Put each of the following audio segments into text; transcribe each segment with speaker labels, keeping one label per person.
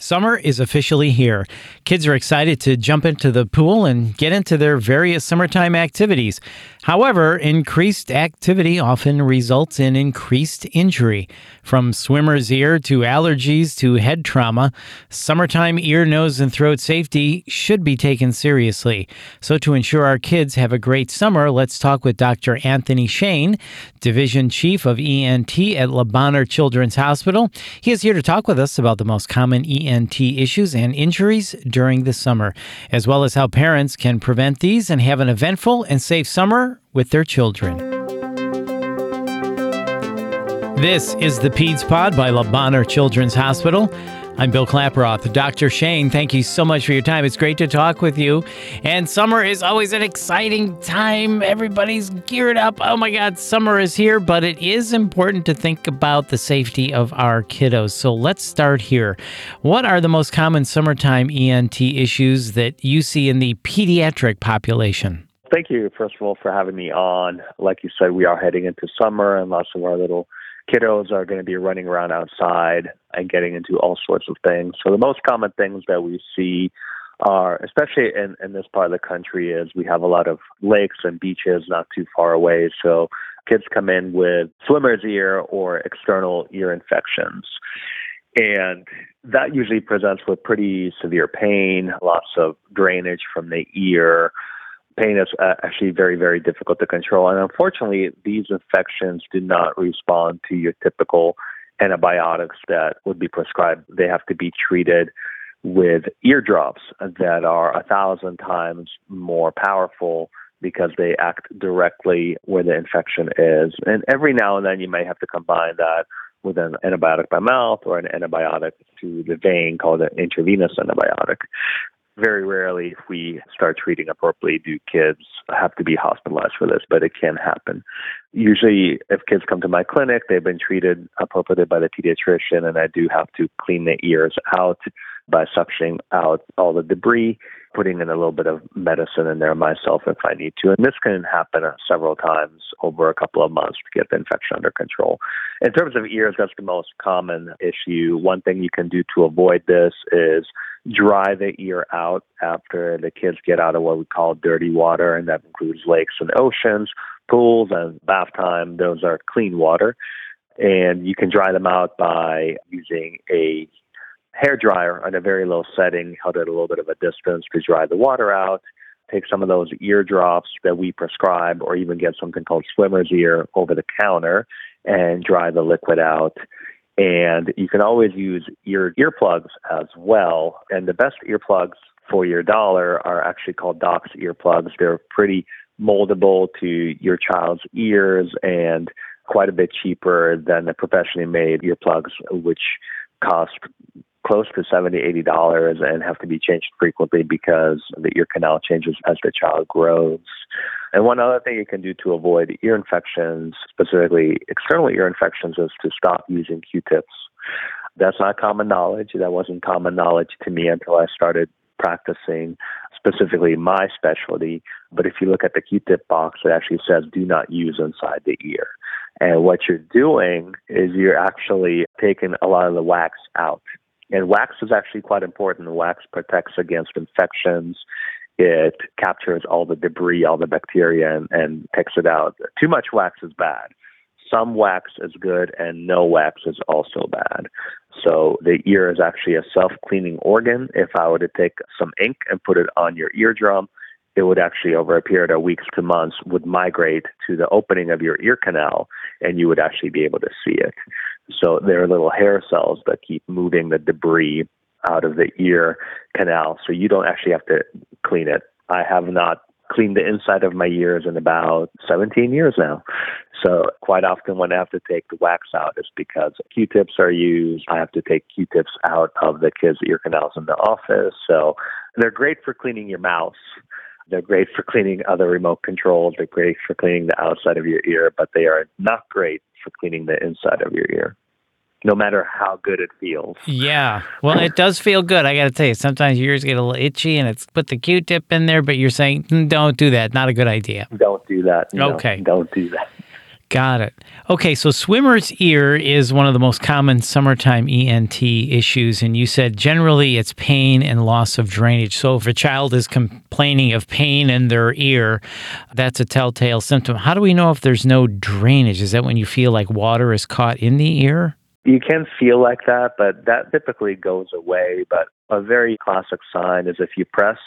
Speaker 1: Summer is officially here. Kids are excited to jump into the pool and get into their various summertime activities. However, increased activity often results in increased injury. From swimmer's ear to allergies to head trauma, summertime ear, nose, and throat safety should be taken seriously. So, to ensure our kids have a great summer, let's talk with Dr. Anthony Sheyn, Division Chief of ENT at Le Bonheur Children's Hospital. He is here to talk with us about the most common ENT issues and injuries during the summer, as well as how parents can prevent these and have an eventful and safe summer with their children. This is the PEDS Pod by Bonheur Children's Hospital. I'm Bill Klaproth. Dr. Sheyn, thank you so much for your time. It's great to talk with you. And summer is always an exciting time. Everybody's geared up. Oh my God, summer is here, but it is important to think about the safety of our kiddos. So let's start here. What are the most common summertime ENT issues that you see in the pediatric population?
Speaker 2: Thank you, first of all, for having me on. Like you said, we are heading into summer, and lots of our little kiddos are going to be running around outside and getting into all sorts of things. So the most common things that we see are, especially in, in this part of the country, is we have a lot of lakes and beaches not too far away. So kids come in with swimmer's ear or external ear infections. And that usually presents with pretty severe pain, lots of drainage from the ear, pain is uh, actually very, very difficult to control. And unfortunately, these infections do not respond to your typical antibiotics that would be prescribed. They have to be treated with eardrops that are a thousand times more powerful because they act directly where the infection is. And every now and then you may have to combine that with an antibiotic by mouth or an antibiotic to the vein called an intravenous antibiotic very rarely, if we start treating appropriately, do kids have to be hospitalized for this, but it can happen. Usually, if kids come to my clinic, they've been treated appropriately by the pediatrician, and I do have to clean the ears out by suctioning out all the debris, putting in a little bit of medicine in there myself if I need to. And this can happen several times over a couple of months to get the infection under control. In terms of ears, that's the most common issue. One thing you can do to avoid this is dry the ear out after the kids get out of what we call dirty water, and that includes lakes and oceans, pools, and bath time. Those are clean water. And you can dry them out by using a hair dryer on a very low setting, held at a little bit of a distance to dry the water out. Take some of those ear drops that we prescribe, or even get something called swimmer's ear over the counter and dry the liquid out and you can always use ear earplugs as well. And the best earplugs for your dollar are actually called Doc's earplugs. They're pretty moldable to your child's ears and quite a bit cheaper than the professionally made earplugs, which cost close to 70 80 dollars and have to be changed frequently because the ear canal changes as the child grows. And one other thing you can do to avoid ear infections specifically external ear infections is to stop using q-tips. That's not common knowledge. That wasn't common knowledge to me until i started practicing specifically my specialty. But if you look at the q-tip box it actually says do not use inside the ear. And what you're doing is you're actually taking a lot of the wax out and wax is actually quite important. Wax protects against infections. It captures all the debris, all the bacteria, and, and takes it out. Too much wax is bad. Some wax is good, and no wax is also bad. So the ear is actually a self cleaning organ. If I were to take some ink and put it on your eardrum, it would actually, over a period of weeks to months, would migrate to the opening of your ear canal, and you would actually be able to see it. So there are little hair cells that keep moving the debris out of the ear canal. So you don't actually have to clean it. I have not cleaned the inside of my ears in about 17 years now. So quite often when I have to take the wax out, it's because Q-tips are used. I have to take Q-tips out of the kids' ear canals in the office. So they're great for cleaning your mouth. They're great for cleaning other remote controls. They're great for cleaning the outside of your ear, but they are not great for cleaning the inside of your ear no matter how good it feels.
Speaker 1: Yeah. Well, it does feel good. I got to tell you, sometimes your ears get a little itchy and it's put the Q tip in there, but you're saying, mm, don't do that. Not a good idea.
Speaker 2: Don't do that.
Speaker 1: No, okay.
Speaker 2: Don't do that.
Speaker 1: Got it. Okay, so swimmer's ear is one of the most common summertime ENT issues, and you said generally it's pain and loss of drainage. So if a child is complaining of pain in their ear, that's a telltale symptom. How do we know if there's no drainage? Is that when you feel like water is caught in the ear?
Speaker 2: You can feel like that, but that typically goes away. But a very classic sign is if you press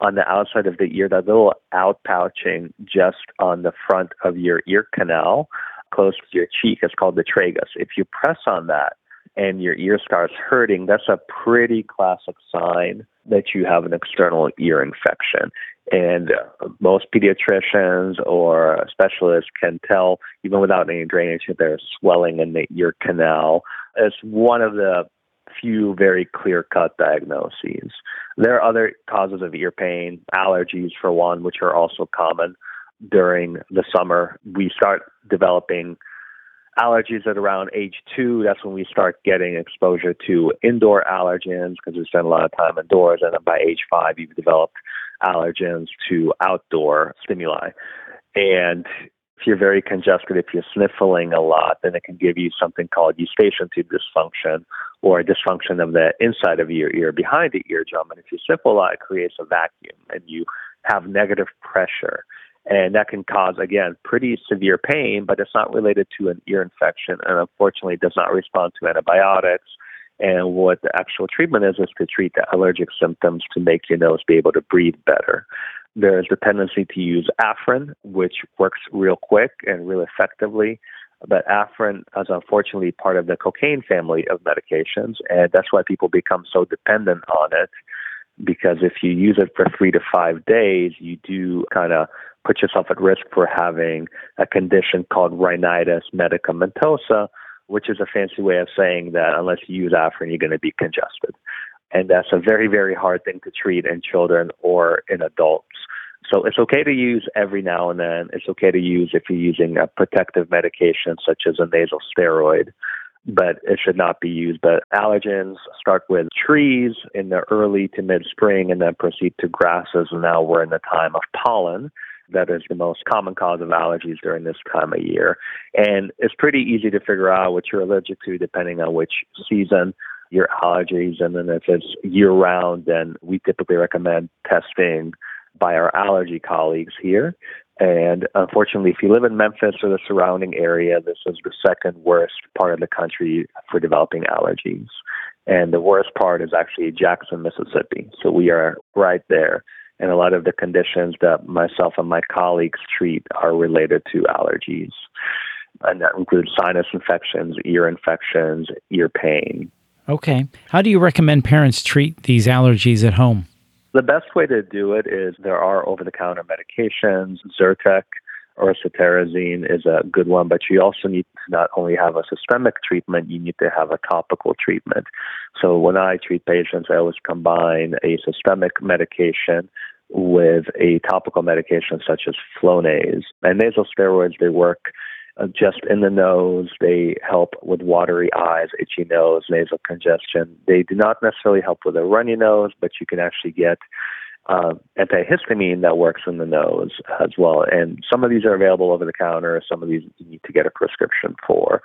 Speaker 2: on the outside of the ear, that little outpouching just on the front of your ear canal, close to your cheek, is called the tragus. If you press on that and your ear starts hurting, that's a pretty classic sign that you have an external ear infection. And uh, most pediatricians or specialists can tell, even without any drainage, that there's swelling in the ear canal. It's one of the few very clear cut diagnoses. There are other causes of ear pain, allergies for one, which are also common during the summer. We start developing allergies at around age two. That's when we start getting exposure to indoor allergens because we spend a lot of time indoors. And then by age five, you've developed allergens to outdoor stimuli. And if you're very congested, if you're sniffling a lot, then it can give you something called eustachian tube dysfunction or a dysfunction of the inside of your ear behind the eardrum. And if you sniffle a lot, it creates a vacuum and you have negative pressure. And that can cause, again, pretty severe pain, but it's not related to an ear infection and unfortunately does not respond to antibiotics. And what the actual treatment is, is to treat the allergic symptoms to make your nose be able to breathe better. There's the tendency to use Afrin, which works real quick and real effectively. But Afrin is unfortunately part of the cocaine family of medications, and that's why people become so dependent on it. Because if you use it for three to five days, you do kind of put yourself at risk for having a condition called rhinitis medicamentosa, which is a fancy way of saying that unless you use Afrin, you're going to be congested. And that's a very, very hard thing to treat in children or in adults. So it's okay to use every now and then. It's okay to use if you're using a protective medication such as a nasal steroid, but it should not be used. But allergens start with trees in the early to mid spring and then proceed to grasses. And now we're in the time of pollen. That is the most common cause of allergies during this time of year. And it's pretty easy to figure out what you're allergic to depending on which season your allergies. And then if it's year round, then we typically recommend testing by our allergy colleagues here. And unfortunately, if you live in Memphis or the surrounding area, this is the second worst part of the country for developing allergies. And the worst part is actually Jackson, Mississippi. So we are right there. And a lot of the conditions that myself and my colleagues treat are related to allergies. And that includes sinus infections, ear infections, ear pain.
Speaker 1: Okay. How do you recommend parents treat these allergies at home?
Speaker 2: The best way to do it is there are over the counter medications. Zyrtec or cetirizine is a good one, but you also need to not only have a systemic treatment, you need to have a topical treatment. So when I treat patients, I always combine a systemic medication with a topical medication such as Flonase. And nasal steroids, they work just in the nose. They help with watery eyes, itchy nose, nasal congestion. They do not necessarily help with a runny nose, but you can actually get uh, antihistamine that works in the nose as well. And some of these are available over the counter. Some of these you need to get a prescription for.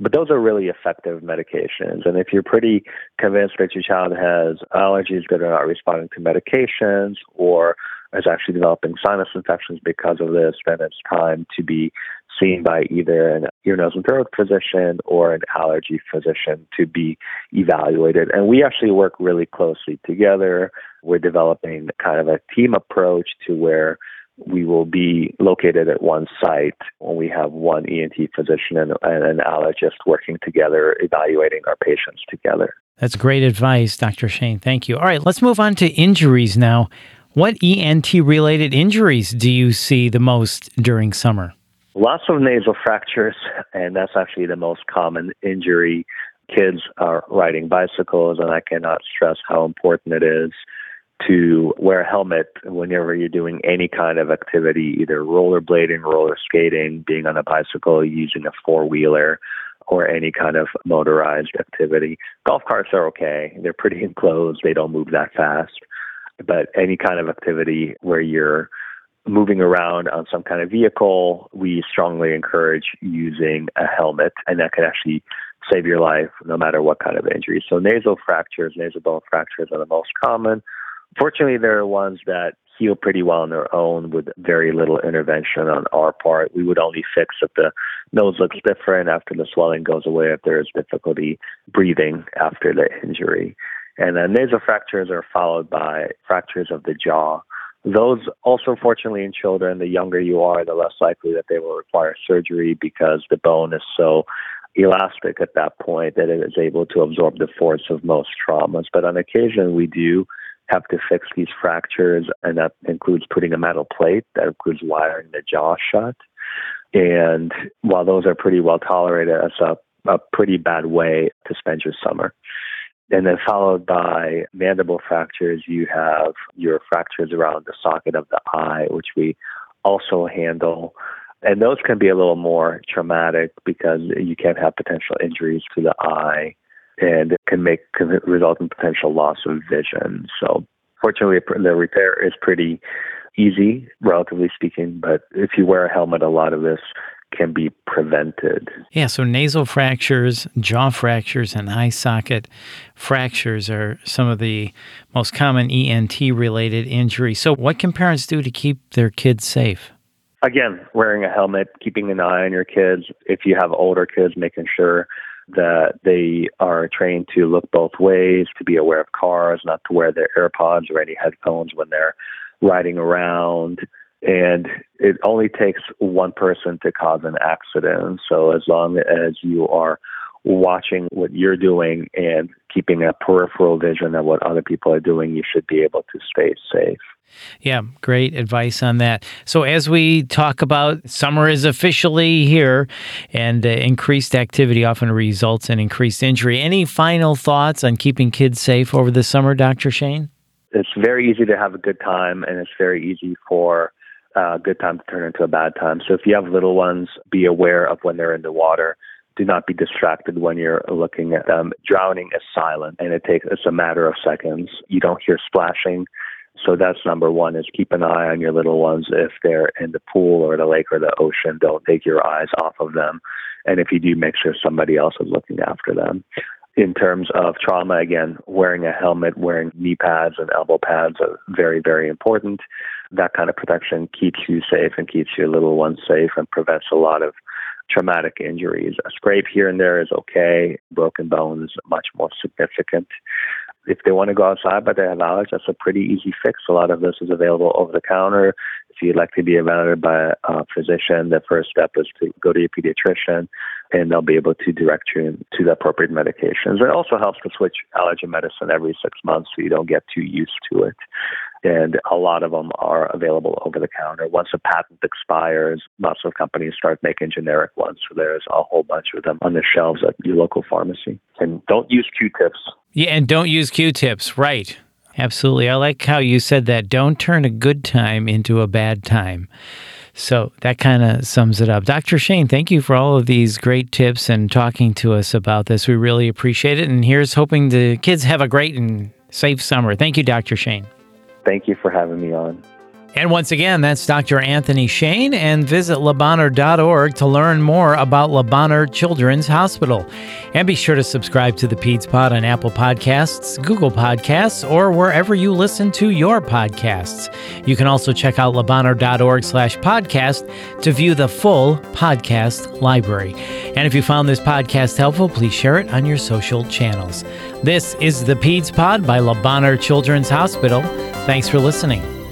Speaker 2: But those are really effective medications. And if you're pretty convinced that your child has allergies that are not responding to medications or is actually developing sinus infections because of this, then it's time to be seen by either an ear, nose, and throat physician or an allergy physician to be evaluated. And we actually work really closely together. We're developing kind of a team approach to where we will be located at one site when we have one ENT physician and, and an allergist working together, evaluating our patients together.
Speaker 1: That's great advice, Dr. Sheyn. Thank you. All right, let's move on to injuries now. What ENT related injuries do you see the most during summer?
Speaker 2: Lots of nasal fractures, and that's actually the most common injury. Kids are riding bicycles, and I cannot stress how important it is to wear a helmet whenever you're doing any kind of activity, either rollerblading, roller skating, being on a bicycle, using a four wheeler, or any kind of motorized activity. Golf carts are okay. They're pretty enclosed. They don't move that fast but any kind of activity where you're moving around on some kind of vehicle, we strongly encourage using a helmet, and that can actually save your life no matter what kind of injury. So nasal fractures, nasal bone fractures are the most common. Fortunately, there are ones that heal pretty well on their own with very little intervention on our part. We would only fix if the nose looks different after the swelling goes away, if there is difficulty breathing after the injury. And then nasal fractures are followed by fractures of the jaw. Those also, fortunately, in children, the younger you are, the less likely that they will require surgery because the bone is so elastic at that point that it is able to absorb the force of most traumas. But on occasion, we do have to fix these fractures, and that includes putting a metal plate, that includes wiring the jaw shut. And while those are pretty well tolerated, that's a, a pretty bad way to spend your summer. And then followed by mandible fractures, you have your fractures around the socket of the eye, which we also handle. And those can be a little more traumatic because you can have potential injuries to the eye and it can make can result in potential loss of vision. So fortunately, the repair is pretty easy, relatively speaking. But if you wear a helmet, a lot of this can be prevented.
Speaker 1: Yeah, so nasal fractures, jaw fractures, and eye socket fractures are some of the most common ENT related injuries. So, what can parents do to keep their kids safe?
Speaker 2: Again, wearing a helmet, keeping an eye on your kids. If you have older kids, making sure that they are trained to look both ways, to be aware of cars, not to wear their AirPods or any headphones when they're riding around. And it only takes one person to cause an accident. So as long as you are watching what you're doing and keeping a peripheral vision of what other people are doing, you should be able to stay safe.
Speaker 1: Yeah, great advice on that. So, as we talk about summer is officially here and uh, increased activity often results in increased injury. Any final thoughts on keeping kids safe over the summer, Dr. Sheyn?
Speaker 2: It's very easy to have a good time, and it's very easy for a good time to turn into a bad time. So, if you have little ones, be aware of when they're in the water do not be distracted when you're looking at them. Drowning is silent and it takes it's a matter of seconds. You don't hear splashing. So that's number one is keep an eye on your little ones. If they're in the pool or the lake or the ocean, don't take your eyes off of them. And if you do, make sure somebody else is looking after them. In terms of trauma, again, wearing a helmet, wearing knee pads and elbow pads are very, very important. That kind of protection keeps you safe and keeps your little ones safe and prevents a lot of traumatic injuries. A scrape here and there is okay. Broken bones much more significant. If they want to go outside but they have allergies, that's a pretty easy fix. A lot of this is available over the counter. If you'd like to be evaluated by a physician, the first step is to go to your pediatrician and they'll be able to direct you to the appropriate medications. It also helps to switch allergy medicine every six months so you don't get too used to it and a lot of them are available over the counter. Once a patent expires, lots of companies start making generic ones. So there's a whole bunch of them on the shelves at your local pharmacy. And don't use Q-tips.
Speaker 1: Yeah, and don't use Q-tips. Right. Absolutely. I like how you said that. Don't turn a good time into a bad time. So that kind of sums it up. Dr. Sheyn, thank you for all of these great tips and talking to us about this. We really appreciate it. And here's hoping the kids have a great and safe summer. Thank you, Dr. Sheyn.
Speaker 2: Thank you for having me on.
Speaker 1: And once again, that's Dr. Anthony Sheyn, and visit LeBonheur.org to learn more about LeBonheur Children's Hospital. And be sure to subscribe to the Peds Pod on Apple Podcasts, Google Podcasts, or wherever you listen to your podcasts. You can also check out LeBonheur.org slash podcast to view the full podcast library. And if you found this podcast helpful, please share it on your social channels. This is the Peds Pod by LeBonheur Children's Hospital. Thanks for listening.